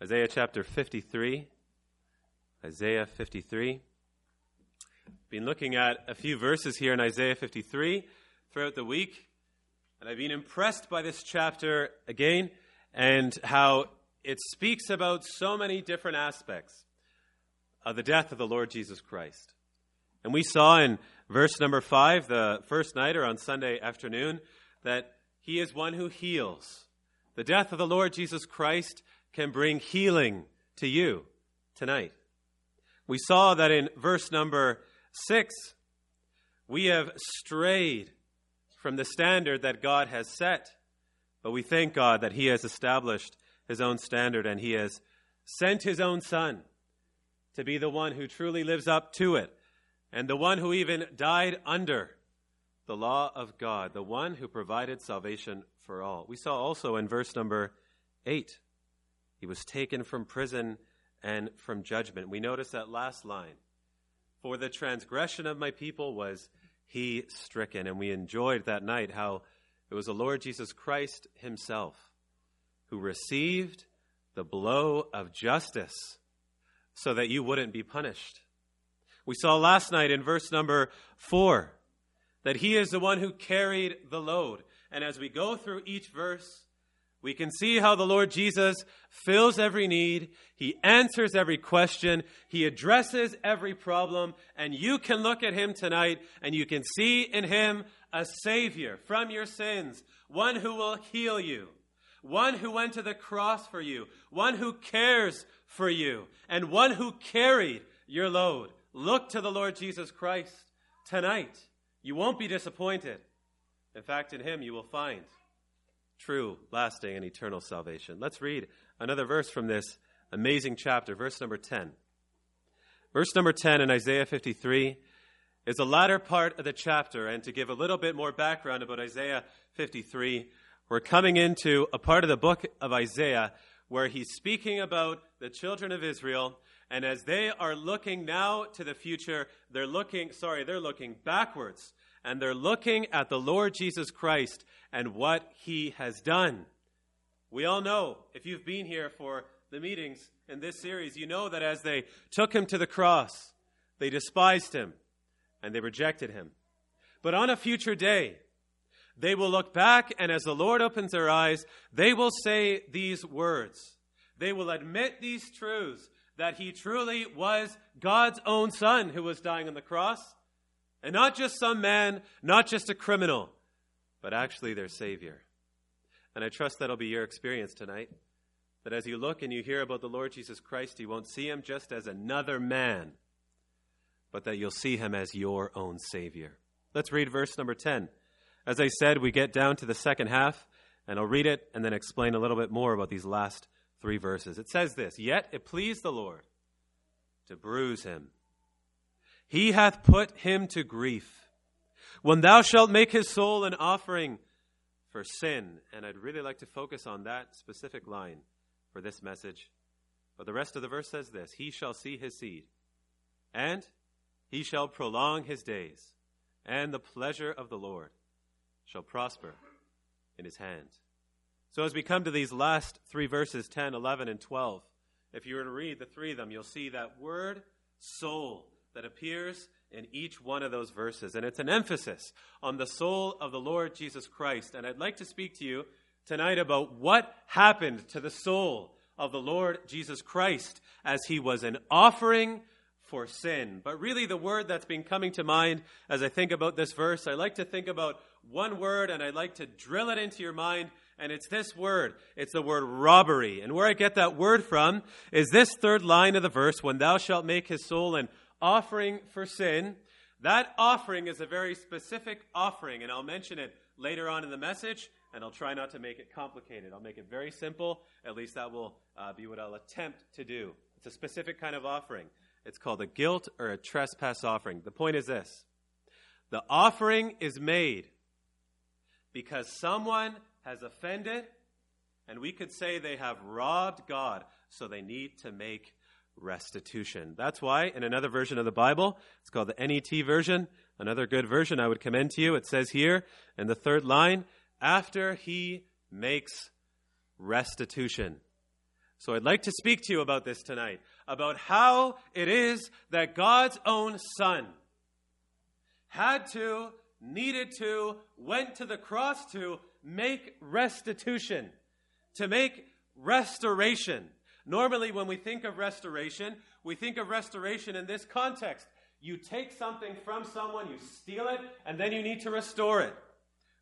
Isaiah chapter 53. Isaiah 53. Been looking at a few verses here in Isaiah 53 throughout the week, and I've been impressed by this chapter again and how it speaks about so many different aspects of the death of the Lord Jesus Christ. And we saw in verse number 5, the first night or on Sunday afternoon, that he is one who heals. The death of the Lord Jesus Christ can bring healing to you tonight. We saw that in verse number six, we have strayed from the standard that God has set, but we thank God that He has established His own standard and He has sent His own Son to be the one who truly lives up to it and the one who even died under the law of God, the one who provided salvation for all. We saw also in verse number 8 he was taken from prison and from judgment. We notice that last line. For the transgression of my people was he stricken. And we enjoyed that night how it was the Lord Jesus Christ himself who received the blow of justice so that you wouldn't be punished. We saw last night in verse number four that he is the one who carried the load. And as we go through each verse, we can see how the Lord Jesus fills every need. He answers every question. He addresses every problem. And you can look at him tonight and you can see in him a Savior from your sins, one who will heal you, one who went to the cross for you, one who cares for you, and one who carried your load. Look to the Lord Jesus Christ tonight. You won't be disappointed. In fact, in him you will find true, lasting, and eternal salvation. Let's read another verse from this amazing chapter, verse number 10. Verse number 10 in Isaiah 53 is the latter part of the chapter. And to give a little bit more background about Isaiah 53, we're coming into a part of the book of Isaiah where he's speaking about the children of Israel. And as they are looking now to the future, they're looking, sorry, they're looking backwards and they're looking at the Lord Jesus Christ and what he has done. We all know, if you've been here for the meetings in this series, you know that as they took him to the cross, they despised him and they rejected him. But on a future day, they will look back, and as the Lord opens their eyes, they will say these words. They will admit these truths that he truly was God's own son who was dying on the cross, and not just some man, not just a criminal, but actually their Savior. And I trust that'll be your experience tonight. That as you look and you hear about the Lord Jesus Christ, you won't see him just as another man, but that you'll see him as your own Savior. Let's read verse number 10. As I said, we get down to the second half, and I'll read it and then explain a little bit more about these last three verses. It says this Yet it pleased the Lord to bruise him he hath put him to grief. When thou shalt make his soul an offering for sin. And I'd really like to focus on that specific line for this message. But the rest of the verse says this He shall see his seed, and he shall prolong his days, and the pleasure of the Lord shall prosper in his hand. So, as we come to these last three verses 10, 11, and 12, if you were to read the three of them, you'll see that word soul that appears in each one of those verses. And it's an emphasis on the soul of the Lord Jesus Christ. And I'd like to speak to you tonight about what happened to the soul of the Lord Jesus Christ as he was an offering for sin. But really, the word that's been coming to mind as I think about this verse, I like to think about one word and I'd like to drill it into your mind. And it's this word. It's the word robbery. And where I get that word from is this third line of the verse when thou shalt make his soul an offering for sin. That offering is a very specific offering, and I'll mention it later on in the message, and I'll try not to make it complicated. I'll make it very simple. At least that will uh, be what I'll attempt to do. It's a specific kind of offering. It's called a guilt or a trespass offering. The point is this the offering is made because someone has offended, and we could say they have robbed God, so they need to make restitution. That's why, in another version of the Bible, it's called the NET version, another good version I would commend to you. It says here in the third line, after he makes restitution. So I'd like to speak to you about this tonight about how it is that God's own Son had to, needed to, went to the cross to make restitution, to make restoration. Normally, when we think of restoration, we think of restoration in this context. You take something from someone, you steal it, and then you need to restore it.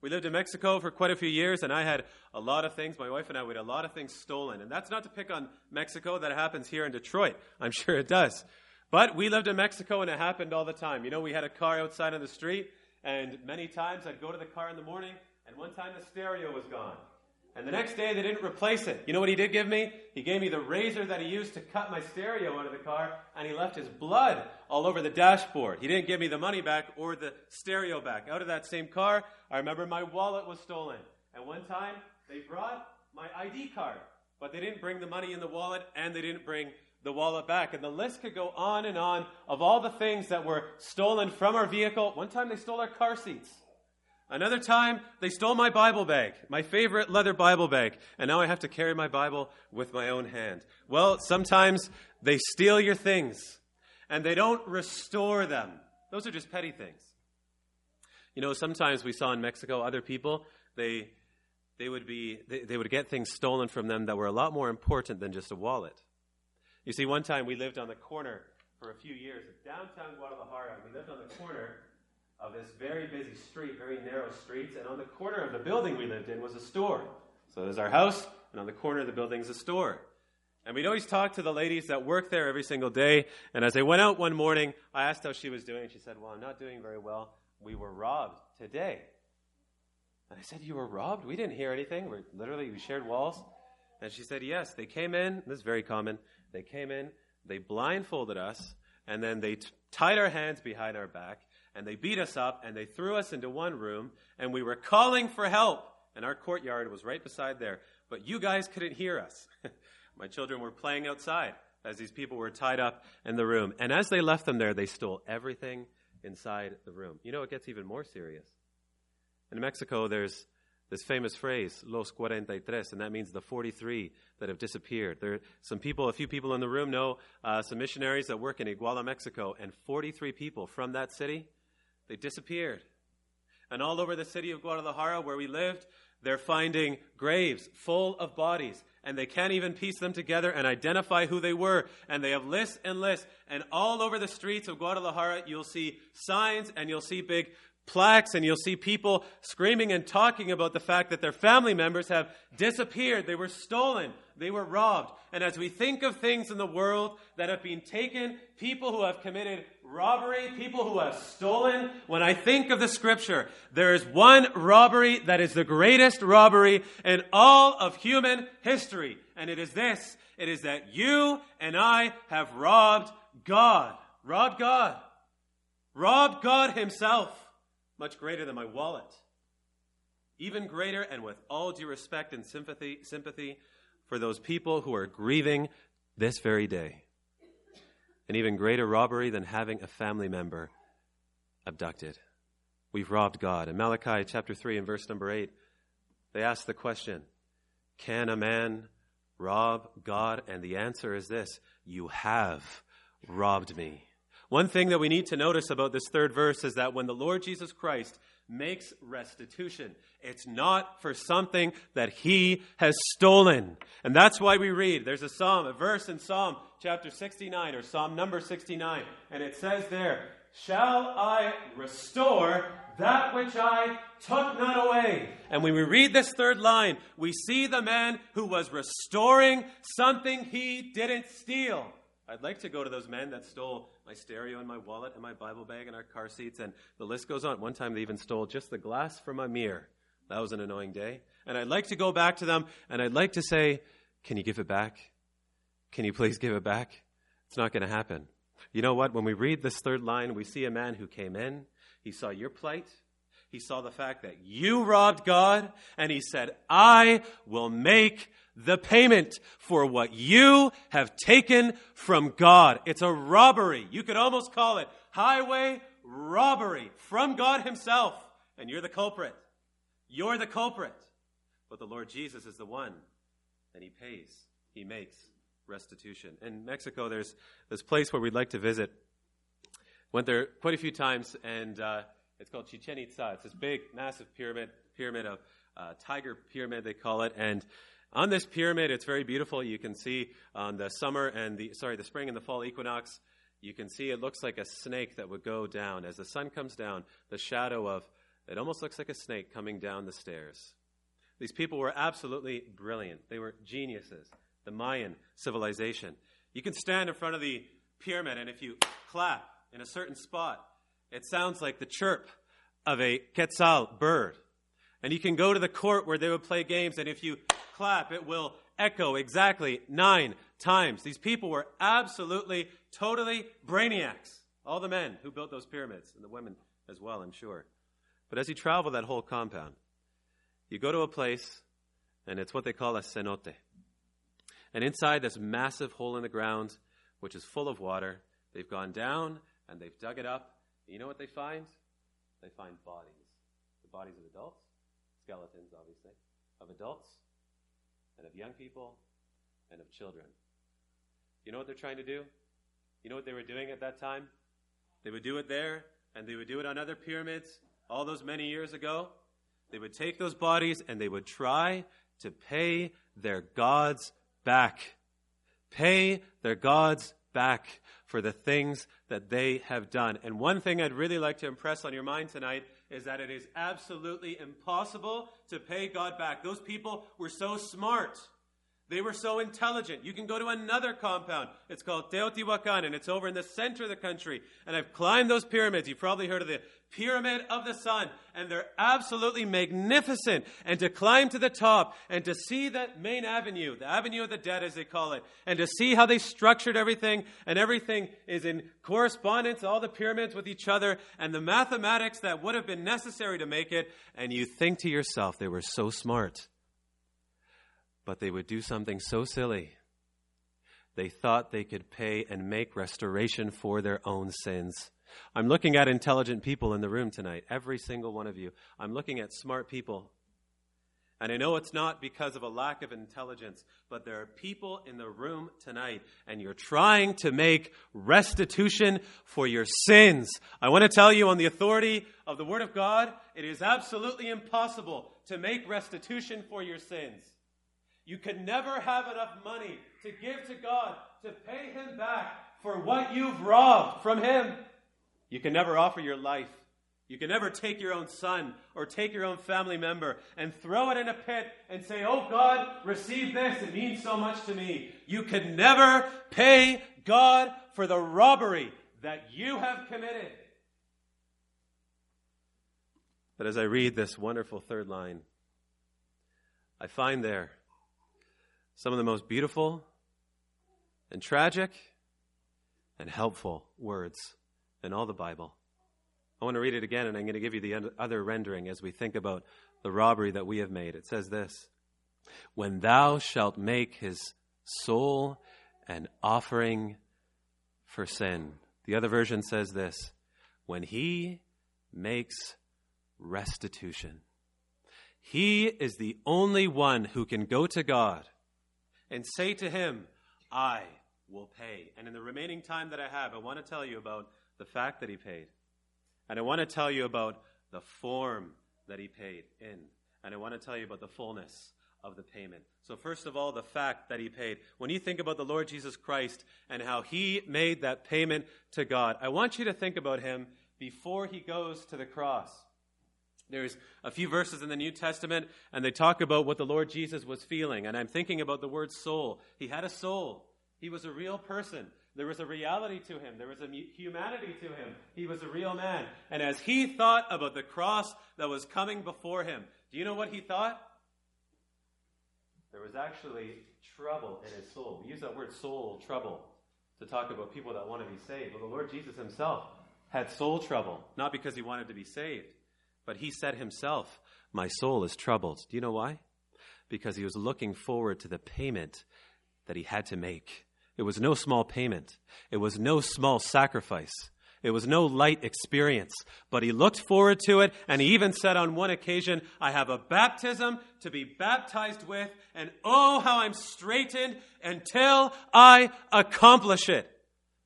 We lived in Mexico for quite a few years, and I had a lot of things, my wife and I, we had a lot of things stolen. And that's not to pick on Mexico, that happens here in Detroit. I'm sure it does. But we lived in Mexico, and it happened all the time. You know, we had a car outside on the street, and many times I'd go to the car in the morning, and one time the stereo was gone. And the next day they didn't replace it. You know what he did give me? He gave me the razor that he used to cut my stereo out of the car, and he left his blood all over the dashboard. He didn't give me the money back or the stereo back. Out of that same car, I remember my wallet was stolen. And one time they brought my ID card, but they didn't bring the money in the wallet and they didn't bring the wallet back. And the list could go on and on of all the things that were stolen from our vehicle. One time they stole our car seats. Another time, they stole my Bible bag, my favorite leather Bible bag, and now I have to carry my Bible with my own hand. Well, sometimes they steal your things and they don't restore them. Those are just petty things. You know, sometimes we saw in Mexico other people, they, they, would, be, they, they would get things stolen from them that were a lot more important than just a wallet. You see, one time we lived on the corner for a few years of downtown Guadalajara. We lived on the corner of this very busy street, very narrow streets, and on the corner of the building we lived in was a store. So there's our house, and on the corner of the building is a store. And we'd always talk to the ladies that work there every single day. And as they went out one morning, I asked how she was doing. And she said, Well, I'm not doing very well. We were robbed today. And I said, You were robbed? We didn't hear anything. We're literally, we shared walls. And she said, Yes, they came in. This is very common. They came in, they blindfolded us, and then they t- tied our hands behind our back, and they beat us up and they threw us into one room and we were calling for help. And our courtyard was right beside there. But you guys couldn't hear us. My children were playing outside as these people were tied up in the room. And as they left them there they stole everything inside the room. You know it gets even more serious. In mexico there's this famous phrase los 43 and that means the 43 that have disappeared. There are some people a few people in the room know uh, some missionaries that work in iguala mexico and 43 people from that city they disappeared. And all over the city of Guadalajara, where we lived, they're finding graves full of bodies. And they can't even piece them together and identify who they were. And they have lists and lists. And all over the streets of Guadalajara, you'll see signs and you'll see big plaques and you'll see people screaming and talking about the fact that their family members have disappeared. They were stolen. They were robbed. And as we think of things in the world that have been taken, people who have committed robbery, people who have stolen, when I think of the scripture, there is one robbery that is the greatest robbery in all of human history. And it is this. It is that you and I have robbed God. Robbed God. Robbed God himself much greater than my wallet. Even greater, and with all due respect and sympathy, sympathy for those people who are grieving this very day. An even greater robbery than having a family member abducted. We've robbed God. In Malachi chapter 3 and verse number 8, they ask the question Can a man rob God? And the answer is this You have robbed me. One thing that we need to notice about this third verse is that when the Lord Jesus Christ makes restitution, it's not for something that he has stolen. And that's why we read, there's a psalm, a verse in Psalm chapter 69 or Psalm number 69, and it says there, Shall I restore that which I took not away? And when we read this third line, we see the man who was restoring something he didn't steal. I'd like to go to those men that stole my stereo and my wallet and my Bible bag and our car seats, and the list goes on. One time they even stole just the glass from my mirror. That was an annoying day. And I'd like to go back to them, and I'd like to say, Can you give it back? Can you please give it back? It's not going to happen. You know what? When we read this third line, we see a man who came in, he saw your plight, he saw the fact that you robbed God, and he said, I will make the payment for what you have taken from God. It's a robbery. You could almost call it highway robbery from God Himself. And you're the culprit. You're the culprit. But the Lord Jesus is the one, and He pays. He makes restitution. In Mexico, there's this place where we'd like to visit. Went there quite a few times, and uh, it's called Chichen Itza. It's this big, massive pyramid, pyramid of uh, tiger pyramid, they call it. And on this pyramid, it's very beautiful. You can see on the summer and the sorry, the spring and the fall equinox. You can see it looks like a snake that would go down as the sun comes down. The shadow of it almost looks like a snake coming down the stairs. These people were absolutely brilliant. They were geniuses. The Mayan civilization. You can stand in front of the pyramid, and if you clap in a certain spot, it sounds like the chirp of a quetzal bird. And you can go to the court where they would play games, and if you clap, it will echo exactly nine times. These people were absolutely, totally brainiacs. All the men who built those pyramids, and the women as well, I'm sure. But as you travel that whole compound, you go to a place, and it's what they call a cenote. And inside this massive hole in the ground, which is full of water, they've gone down and they've dug it up. You know what they find? They find bodies. The bodies of adults, skeletons, obviously, of adults, and of young people, and of children. You know what they're trying to do? You know what they were doing at that time? They would do it there, and they would do it on other pyramids all those many years ago. They would take those bodies and they would try to pay their gods back. Pay their gods back for the things that they have done. And one thing I'd really like to impress on your mind tonight is that it is absolutely impossible to pay God back. Those people were so smart. They were so intelligent. You can go to another compound. It's called Teotihuacan, and it's over in the center of the country. And I've climbed those pyramids. You've probably heard of the Pyramid of the Sun, and they're absolutely magnificent. And to climb to the top and to see that main avenue, the Avenue of the Dead, as they call it, and to see how they structured everything, and everything is in correspondence, all the pyramids with each other, and the mathematics that would have been necessary to make it, and you think to yourself, they were so smart but they would do something so silly. They thought they could pay and make restoration for their own sins. I'm looking at intelligent people in the room tonight, every single one of you. I'm looking at smart people. And I know it's not because of a lack of intelligence, but there are people in the room tonight, and you're trying to make restitution for your sins. I want to tell you, on the authority of the Word of God, it is absolutely impossible to make restitution for your sins. You can never have enough money to give to God to pay Him back for what you've robbed from Him. You can never offer your life. You can never take your own son or take your own family member and throw it in a pit and say, Oh God, receive this. It means so much to me. You can never pay God for the robbery that you have committed. But as I read this wonderful third line, I find there some of the most beautiful and tragic and helpful words in all the Bible. I want to read it again, and I'm going to give you the other rendering as we think about the robbery that we have made. It says this When thou shalt make his soul an offering for sin. The other version says this When he makes restitution. He is the only one who can go to God and say to him, I will pay. And in the remaining time that I have, I want to tell you about the fact that he paid. And I want to tell you about the form that he paid in. And I want to tell you about the fullness of the payment. So, first of all, the fact that he paid. When you think about the Lord Jesus Christ and how he made that payment to God, I want you to think about him before he goes to the cross. There's a few verses in the New Testament, and they talk about what the Lord Jesus was feeling. And I'm thinking about the word soul. He had a soul, he was a real person. There was a reality to him. There was a humanity to him. He was a real man. And as he thought about the cross that was coming before him, do you know what he thought? There was actually trouble in his soul. We use that word soul, trouble, to talk about people that want to be saved. Well, the Lord Jesus himself had soul trouble, not because he wanted to be saved, but he said himself, My soul is troubled. Do you know why? Because he was looking forward to the payment that he had to make. It was no small payment, it was no small sacrifice. It was no light experience, but he looked forward to it, and he even said on one occasion, I have a baptism to be baptized with, and oh, how I'm straitened until I accomplish it.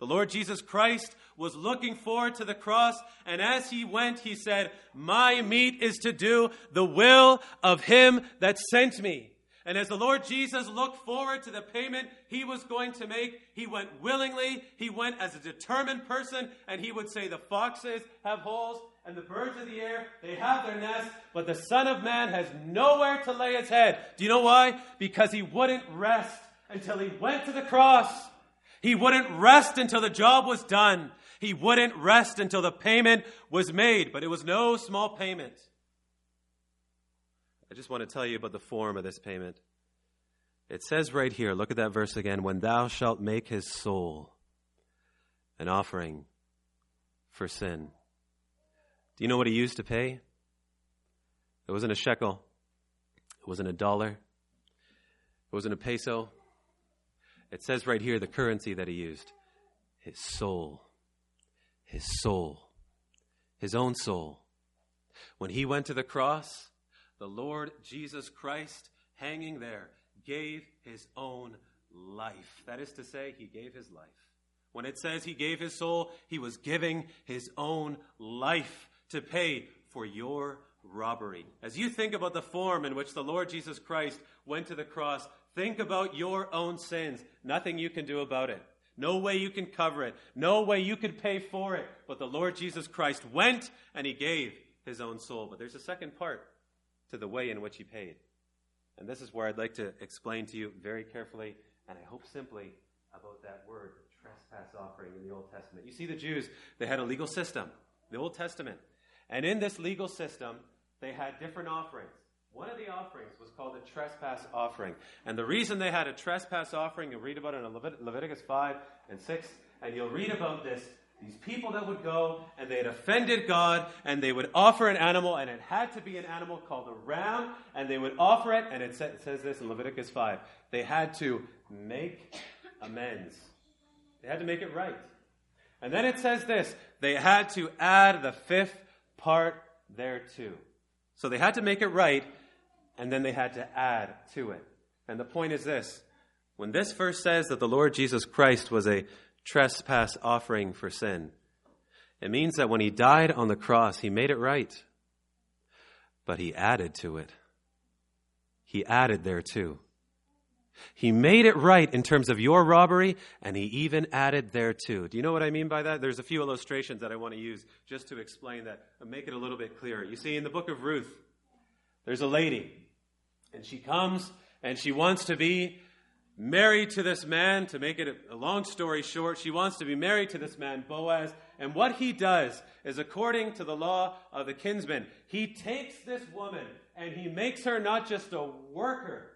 The Lord Jesus Christ was looking forward to the cross, and as he went, he said, My meat is to do the will of him that sent me. And as the Lord Jesus looked forward to the payment he was going to make, he went willingly, he went as a determined person, and he would say, The foxes have holes, and the birds of the air, they have their nests, but the Son of Man has nowhere to lay his head. Do you know why? Because he wouldn't rest until he went to the cross. He wouldn't rest until the job was done. He wouldn't rest until the payment was made, but it was no small payment. I just want to tell you about the form of this payment. It says right here, look at that verse again, when thou shalt make his soul an offering for sin. Do you know what he used to pay? It wasn't a shekel. It wasn't a dollar. It wasn't a peso. It says right here the currency that he used his soul. His soul. His own soul. When he went to the cross, the Lord Jesus Christ, hanging there, gave his own life. That is to say, he gave his life. When it says he gave his soul, he was giving his own life to pay for your robbery. As you think about the form in which the Lord Jesus Christ went to the cross, think about your own sins. Nothing you can do about it. No way you can cover it. No way you could pay for it. But the Lord Jesus Christ went and he gave his own soul. But there's a second part to the way in which he paid. And this is where I'd like to explain to you very carefully and I hope simply about that word, trespass offering in the Old Testament. You see, the Jews, they had a legal system, the Old Testament. And in this legal system, they had different offerings. One of the offerings was called a trespass offering. And the reason they had a trespass offering, you'll read about it in Levit- Leviticus 5 and 6, and you'll read about this these people that would go and they had offended God and they would offer an animal and it had to be an animal called a ram and they would offer it and it, sa- it says this in Leviticus 5. They had to make amends. They had to make it right. And then it says this, they had to add the fifth part thereto. So they had to make it right and then they had to add to it. And the point is this, when this verse says that the Lord Jesus Christ was a trespass offering for sin. It means that when he died on the cross, he made it right. But he added to it. He added there too. He made it right in terms of your robbery, and he even added there too. Do you know what I mean by that? There's a few illustrations that I want to use just to explain that and make it a little bit clearer. You see, in the book of Ruth, there's a lady, and she comes and she wants to be married to this man, to make it a long story short, she wants to be married to this man, Boaz. And what he does is, according to the law of the kinsman, he takes this woman and he makes her not just a worker,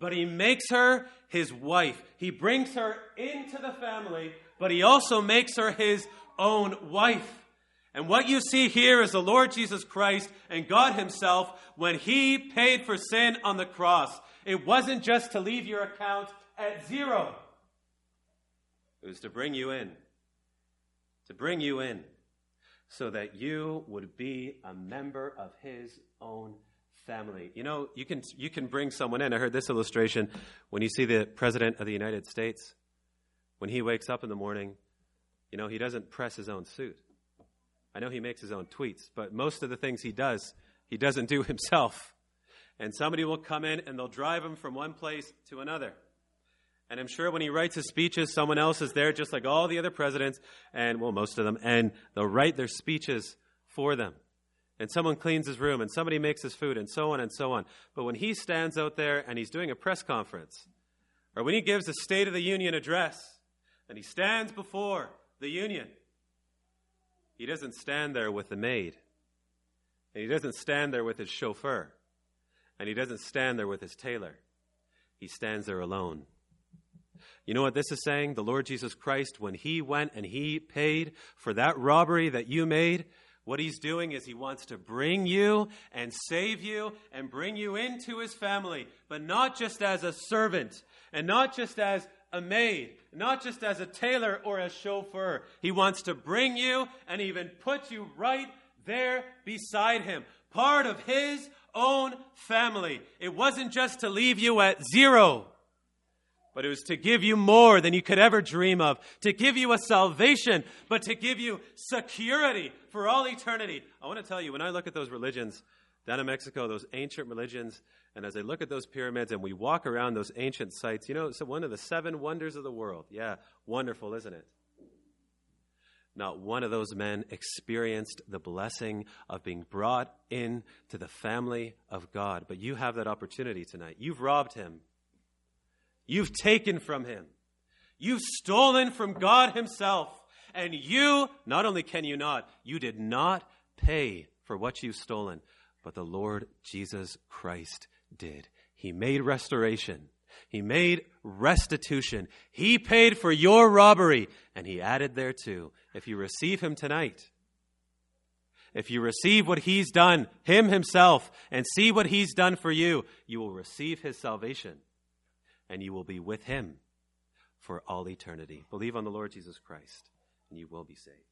but he makes her his wife. He brings her into the family, but he also makes her his own wife. And what you see here is the Lord Jesus Christ and God Himself when He paid for sin on the cross. It wasn't just to leave your account at zero. It was to bring you in. To bring you in so that you would be a member of his own family. You know, you can you can bring someone in. I heard this illustration when you see the president of the United States when he wakes up in the morning, you know, he doesn't press his own suit. I know he makes his own tweets, but most of the things he does, he doesn't do himself. And somebody will come in and they'll drive him from one place to another. And I'm sure when he writes his speeches, someone else is there, just like all the other presidents, and well, most of them, and they'll write their speeches for them. And someone cleans his room, and somebody makes his food, and so on and so on. But when he stands out there and he's doing a press conference, or when he gives a State of the Union address, and he stands before the Union, he doesn't stand there with the maid, and he doesn't stand there with his chauffeur, and he doesn't stand there with his tailor. He stands there alone. You know what this is saying? The Lord Jesus Christ, when He went and He paid for that robbery that you made, what He's doing is He wants to bring you and save you and bring you into His family, but not just as a servant and not just as a maid, not just as a tailor or a chauffeur. He wants to bring you and even put you right there beside him, part of his own family. It wasn't just to leave you at zero, but it was to give you more than you could ever dream of, to give you a salvation, but to give you security for all eternity. I want to tell you, when I look at those religions down in Mexico, those ancient religions, and as I look at those pyramids and we walk around those ancient sites, you know, it's one of the seven wonders of the world. Yeah, wonderful, isn't it? Not one of those men experienced the blessing of being brought into the family of God. But you have that opportunity tonight. You've robbed him, you've taken from him, you've stolen from God Himself. And you, not only can you not, you did not pay for what you've stolen, but the Lord Jesus Christ did. He made restoration. He made restitution. He paid for your robbery, and He added thereto. If you receive Him tonight, if you receive what He's done, Him Himself, and see what He's done for you, you will receive His salvation, and you will be with Him for all eternity. Believe on the Lord Jesus Christ, and you will be saved.